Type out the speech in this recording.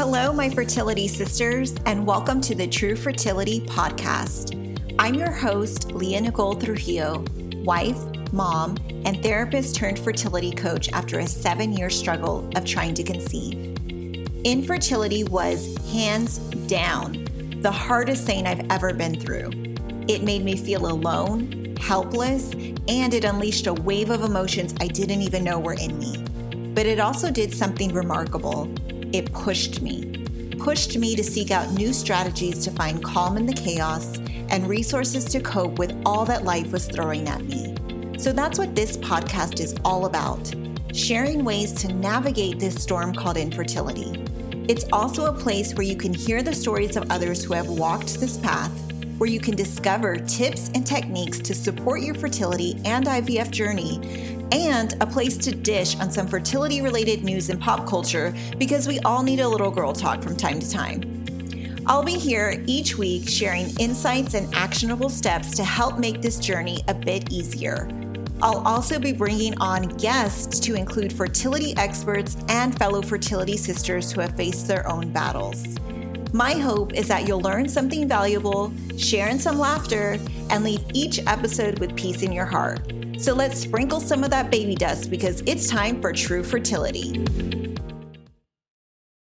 Hello, my fertility sisters, and welcome to the Tru Fertility Podcast. I'm your host, Lea Nicole Trujillo, wife, mom, and therapist turned fertility coach after a seven year struggle of trying to conceive. Infertility was hands down the hardest thing I've ever been through. It made me feel alone, helpless, and it unleashed a wave of emotions I didn't even know were in me. But it also did something remarkable. It pushed me, pushed me to seek out new strategies to find calm in the chaos and resources to cope with all that life was throwing at me. So that's what this podcast is all about sharing ways to navigate this storm called infertility. It's also a place where you can hear the stories of others who have walked this path, where you can discover tips and techniques to support your fertility and IVF journey, and a place to dish on some fertility related news and pop culture because we all need a little girl talk from time to time. I'll be here each week sharing insights and actionable steps to help make this journey a bit easier. I'll also be bringing on guests to include fertility experts and fellow fertility sisters who have faced their own battles. My hope is that you'll learn something valuable, share in some laughter, and leave each episode with peace in your heart. So let's sprinkle some of that baby dust because it's time for Tru Fertility.